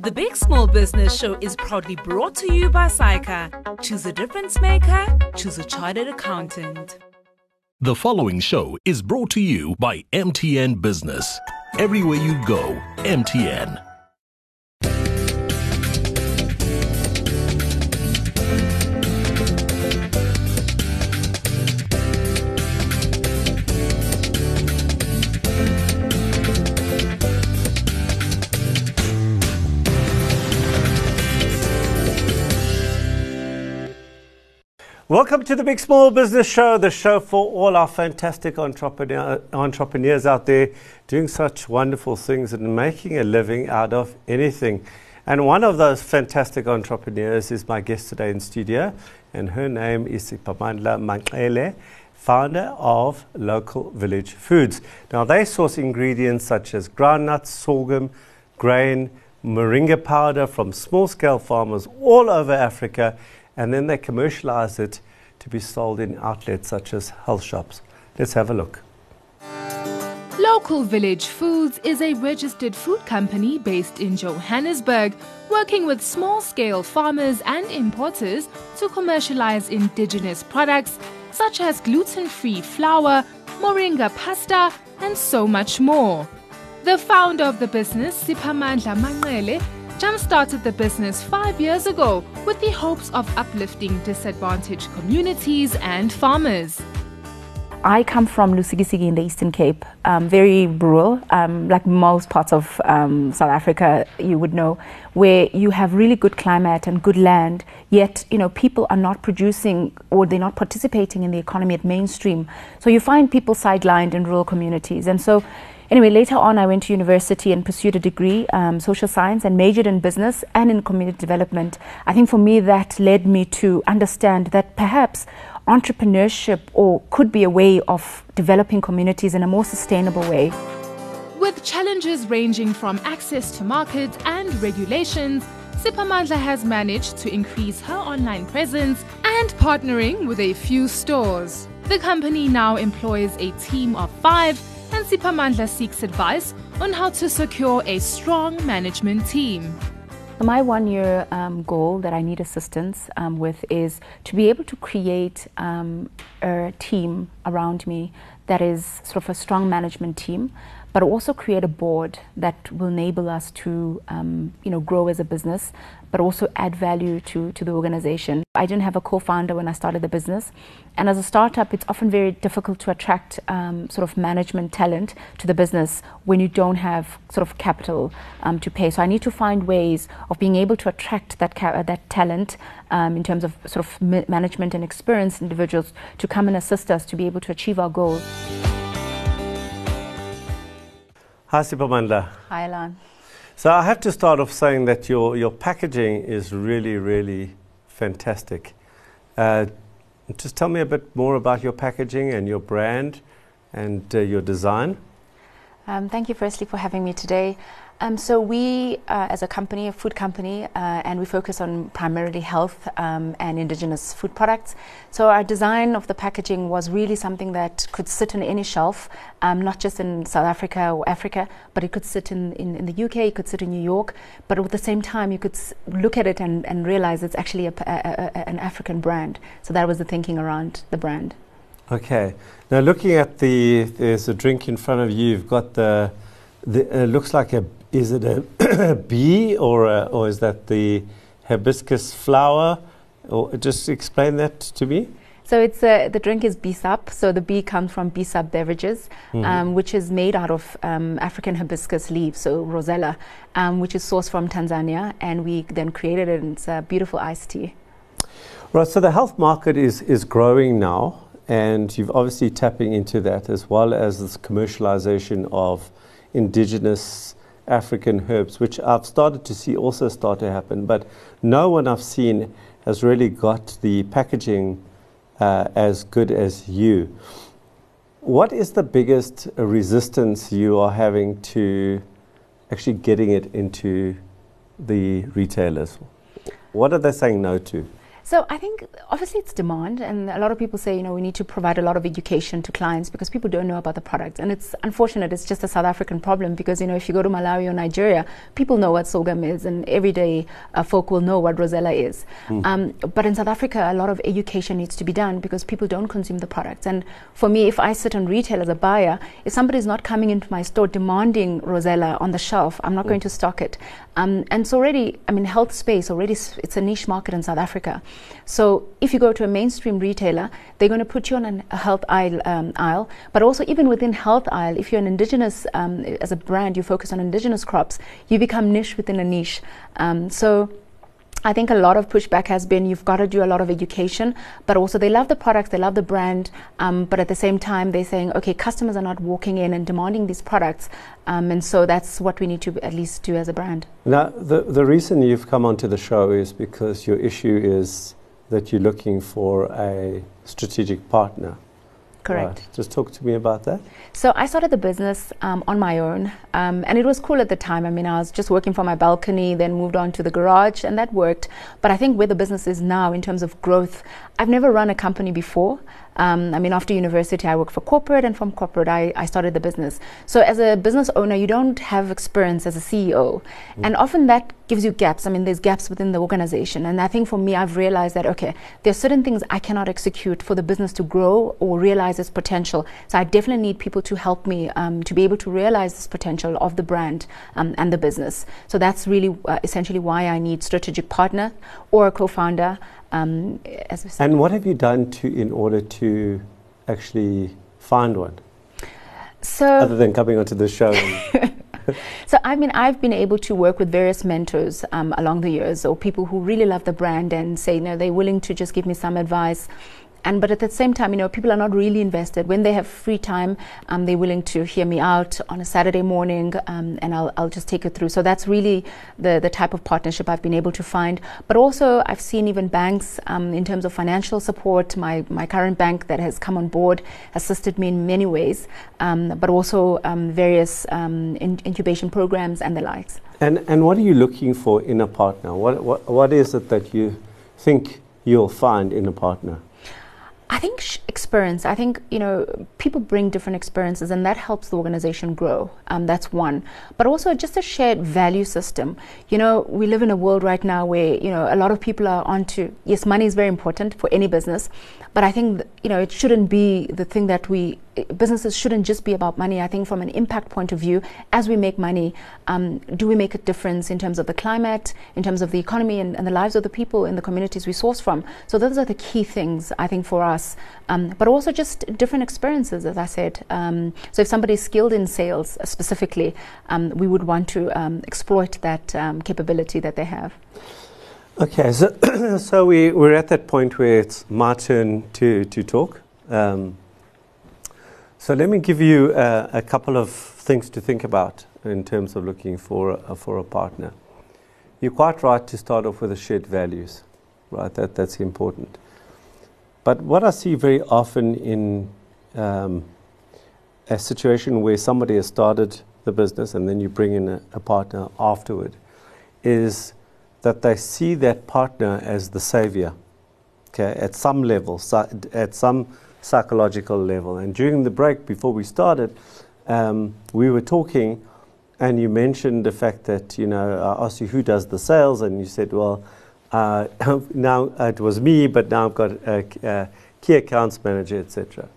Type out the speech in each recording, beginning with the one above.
The Big Small Business Show is proudly brought to you by SAICA. Choose a difference maker, choose a chartered accountant. The following show is brought to you by MTN Business. Everywhere you go, MTN. Welcome to the Big Small Business Show, the show for all our fantastic entrepreneur, entrepreneurs out there doing such wonderful things and making a living out of anything. And one of those fantastic entrepreneurs is my guest today in studio, and her name is Siphamandla Manxele, founder of Local Village Foods. Now, they source ingredients such as groundnuts, sorghum, grain, moringa powder from small scale farmers all over Africa and then they commercialize it to be sold in outlets such as health shops. Let's have a look. Local Village Foods is a registered food company based in Johannesburg, working with small scale farmers and importers to commercialize indigenous products such as gluten free flour, moringa pasta, and so much more. The founder of the business, Siphamandla Manxele, jump-started the business five years ago with the hopes of uplifting disadvantaged communities and farmers. I come from Lusikisiki in the Eastern Cape, um, very rural, um, like most parts of um, South Africa, you would know, where you have really good climate and good land, yet you know people are not producing or they're not participating in the economy at mainstream. So you find people sidelined in rural communities, and so Anyway, later on, I went to university and pursued a degree, um, social science, and majored in business and in community development. I think for me, that led me to understand that perhaps entrepreneurship or could be a way of developing communities in a more sustainable way. With challenges ranging from access to markets and regulations, Siphamandla has managed to increase her online presence and partnering with a few stores. The company now employs a team of five and Siphamandla seeks advice on how to secure a strong management team. My one year um, goal that I need assistance um, with is to be able to create um, a team around me that is sort of a strong management team but also create a board that will enable us to um, you know grow as a business but also add value to, to the organization. I didn't have a co-founder when I started the business and as a startup it's often very difficult to attract um, sort of management talent to the business when you don't have sort of capital um, to pay. So I need to find ways of being able to attract that, ca- that talent um, in terms of sort of management and experienced individuals to come and assist us to be able to achieve our goals. Hi, Siphamandla. Hi, Alan. So I have to start off saying that your, your packaging is really, really fantastic. Uh, just tell me a bit more about your packaging and your brand and uh, your design. Um, thank you, firstly, for having me today. Um, so we, uh, as a company, a food company, uh, and we focus on primarily health um, and indigenous food products. So our design of the packaging was really something that could sit on any shelf, um, not just in South Africa or Africa, but it could sit in, in, in, the UK, it could sit in New York, but at the same time you could s- look at it and, and realize it's actually a, a, a, an African brand. So that was the thinking around the brand. Okay. Now looking at the, there's a drink in front of you, you've got the, the uh, looks like a is it a bee or, a, or is that the hibiscus flower? Or just explain that to me. So it's uh, the drink is Bisap. So the B comes from Bisap beverages, mm-hmm. um, which is made out of um, African hibiscus leaves, so rosella, um, which is sourced from Tanzania, and we then created it. and It's a beautiful iced tea. Right. So the health market is is growing now, and you've obviously tapping into that as well as this commercialization of indigenous African herbs, which I've started to see also start to happen, but no one I've seen has really got the packaging uh, as good as you. What is the biggest resistance you are having to actually getting it into the retailers? What are they saying no to? So I think obviously it's demand, and a lot of people say you know we need to provide a lot of education to clients because people don't know about the product, and it's unfortunate. It's just a South African problem because you know if you go to Malawi or Nigeria, people know what sorghum is, and everyday uh, folk will know what rosella is. Mm. Um, but in South Africa, a lot of education needs to be done because people don't consume the product. And for me, if I sit on retail as a buyer, if somebody is not coming into my store demanding rosella on the shelf, I'm not mm. going to stock it. Um, and it's already, I mean, health space already, it's a niche market in South Africa. So if you go to a mainstream retailer, they're going to put you on a health aisle, um, aisle. But also, even within health aisle, if you're an indigenous, um, as a brand, you focus on indigenous crops, you become niche within a niche. Um, so I think a lot of pushback has been you've got to do a lot of education, but also they love the products, they love the brand, um, but at the same time they're saying, okay, customers are not walking in and demanding these products, um, and so that's what we need to at least do as a brand. Now, the, the reason you've come onto the show is because your issue is that you're looking for a strategic partner. Correct. Right. Just talk to me about that. So I started the business um, on my own, um, and it was cool at the time. I mean, I was just working from my balcony, then moved on to the garage, and that worked. But I think where the business is now, in terms of growth, I've never run a company before. Um, I mean, after university, I worked for corporate, and from corporate, I, I started the business. So, as a business owner, you don't have experience as a CEO, mm. and often that gives you gaps. I mean, there's gaps within the organization, and I think for me, I've realized that okay, there are certain things I cannot execute for the business to grow or realize its potential. So, I definitely need people to help me um, to be able to realize this potential of the brand um, and the business. So, that's really uh, essentially why I need strategic partner or a co-founder. Um, and what have you done to in order to actually find one? So other than coming onto the show. so I mean, I've been able to work with various mentors um, along the years, or people who really love the brand and say, you know, they're willing to just give me some advice and but at the same time, you know, people are not really invested. When they have free time, um, they're willing to hear me out on a Saturday morning, um, and I'll, I'll just take it through. So that's really the the type of partnership I've been able to find. But also, I've seen even banks um, in terms of financial support. My my current bank that has come on board assisted me in many ways, um, but also um, various um, in incubation programs and the likes. And and what are you looking for in a partner? What what what is it that you think you'll find in a partner? I think sh- experience. I think you know people bring different experiences, and that helps the organization grow. Um, that's one. But also just a shared value system. You know, we live in a world right now where you know a lot of people are onto yes, money is very important for any business, but I think th- you know it shouldn't be the thing that we businesses shouldn't just be about money. I think from an impact point of view, as we make money, um, do we make a difference in terms of the climate, in terms of the economy, and, and, the lives of the people in the communities we source from? So those are the key things I think for us. Um, but also just different experiences, as I said. Um, so if somebody is skilled in sales specifically, um, we would want to um, exploit that um, capability that they have. Okay, so, so we, we're at that point where it's my turn to, to talk. Um, so let me give you uh, a couple of things to think about in terms of looking for a, for a partner. You're quite right to start off with the shared values, right? That, that's important. But what I see very often in um, a situation where somebody has started the business and then you bring in a, a partner afterward is that they see that partner as the savior, okay, at some level, so at some psychological level. And during the break, before we started, um, we were talking, and you mentioned the fact that, you know, I asked you who does the sales, and you said, well, uh, now it was me, but now I've got a, a key accounts manager, etc.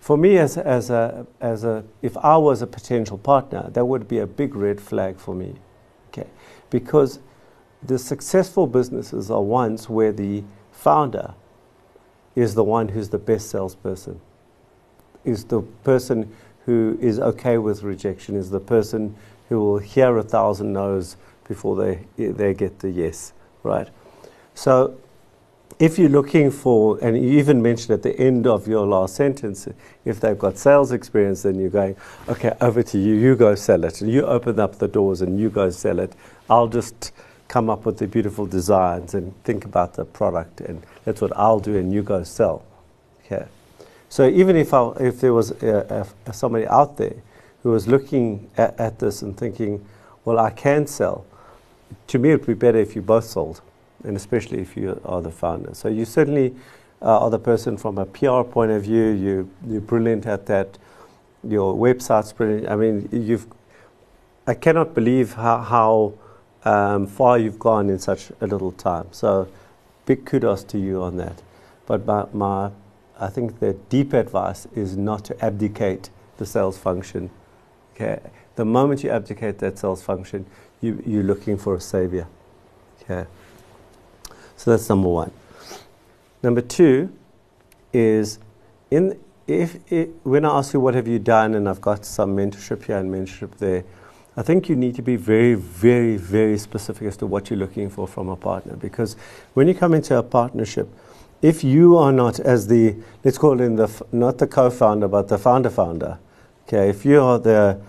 For me, as, as, a, as a, if I was a potential partner, that would be a big red flag for me, okay? Because the successful businesses are ones where the founder is the one who's the best salesperson, is the person who is okay with rejection, is the person who will hear a thousand no's before they, they get the yes, right? So if you're looking for, and you even mentioned at the end of your last sentence, if they've got sales experience, then you're going, okay, over to you, you go sell it. You open up the doors and you go sell it. I'll just come up with the beautiful designs and think about the product, and that's what I'll do, and you go sell. Okay. So even if I, if there was somebody out there who was looking at, at, this and thinking, well, I can sell, to me it would be better if you both sold. and especially if you are the founder. So you certainly uh, are the person from a PR point of view. You you're brilliant at that. Your website's brilliant. I mean, you've. I cannot believe how, how um, far you've gone in such a little time. So, big kudos to you on that. But my, my I think the deep advice is not to abdicate the sales function. Okay, the moment you abdicate that sales function, you, you're looking for a savior. Okay, so that's number one. Number two is in if, if when I ask you what have you done, and I've got some mentorship here and mentorship there, I think you need to be very, very, very specific as to what you're looking for from a partner. Because when you come into a partnership, if you are not as the let's call it the not the co-founder but the founder founder okay if you are the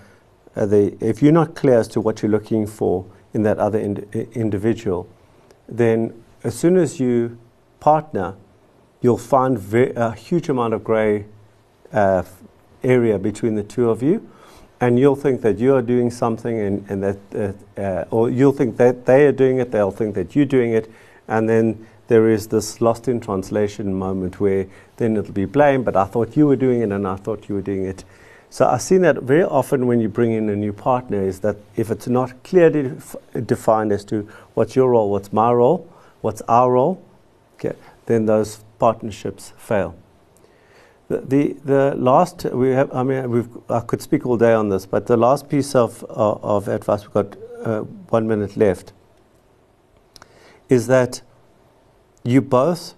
uh, the if you're not clear as to what you're looking for in that other ind- individual then as soon as you partner you'll find a huge amount of gray uh, area between the two of you and you'll think that you are doing something and, and that uh, uh or you'll think that they are doing it they'll think that you're doing it and then there is this lost in translation moment where then it'll be blame, but I thought you were doing it and I thought you were doing it. So I've seen that very often when you bring in a new partner is that if it's not clearly def- defined as to what's your role, what's my role, what's our role, okay, then those partnerships fail. The, the, last, we have, I mean, we've, I could speak all day on this, but the last piece of, of, of advice, we've got uh, one minute left, is that you both,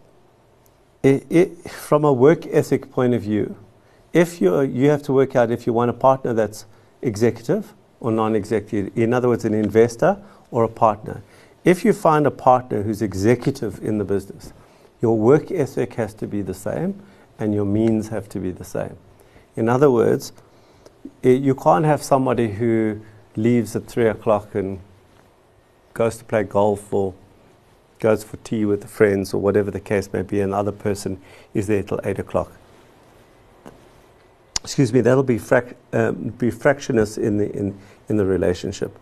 it, it, from a work ethic point of view, if you you have to work out if you want a partner that's executive or non-executive. In other words, an investor or a partner. If you find a partner who's executive in the business, your work ethic has to be the same, and your means have to be the same. In other words, it, you can't have somebody who leaves at three o'clock and goes to play golf or goes for tea with friends or whatever the case may be, and the other person is there till 8 o'clock. Excuse me, that'll be, frac- um, be fractious in the, in, in the relationship.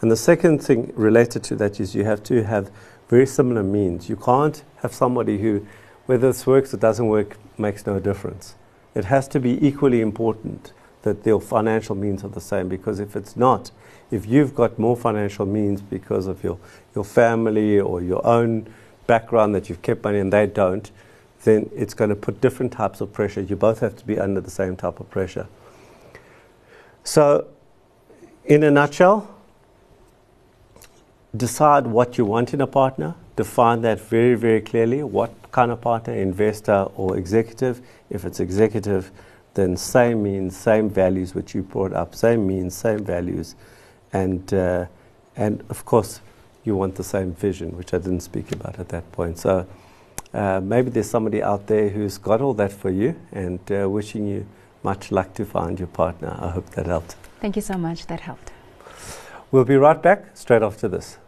And the second thing related to that is you have to have very similar means. You can't have somebody who, whether this works or doesn't work, makes no difference. It has to be equally important that their financial means are the same because if it's not, if you've got more financial means because of your, your family or your own background that you've kept money and they don't, then it's going to put different types of pressure. You both have to be under the same type of pressure. So, in a nutshell, decide what you want in a partner, define that very, very clearly. What kind of partner, investor or executive? If it's executive, then same means, same values which you brought up, same means, same values and uh, and of course you want the same vision, which I didn't speak about at that point. So uh, maybe there's somebody out there who's got all that for you, and uh, wishing you much luck to find your partner. I hope that helped. Thank you so much. That helped. We'll be right back straight after this.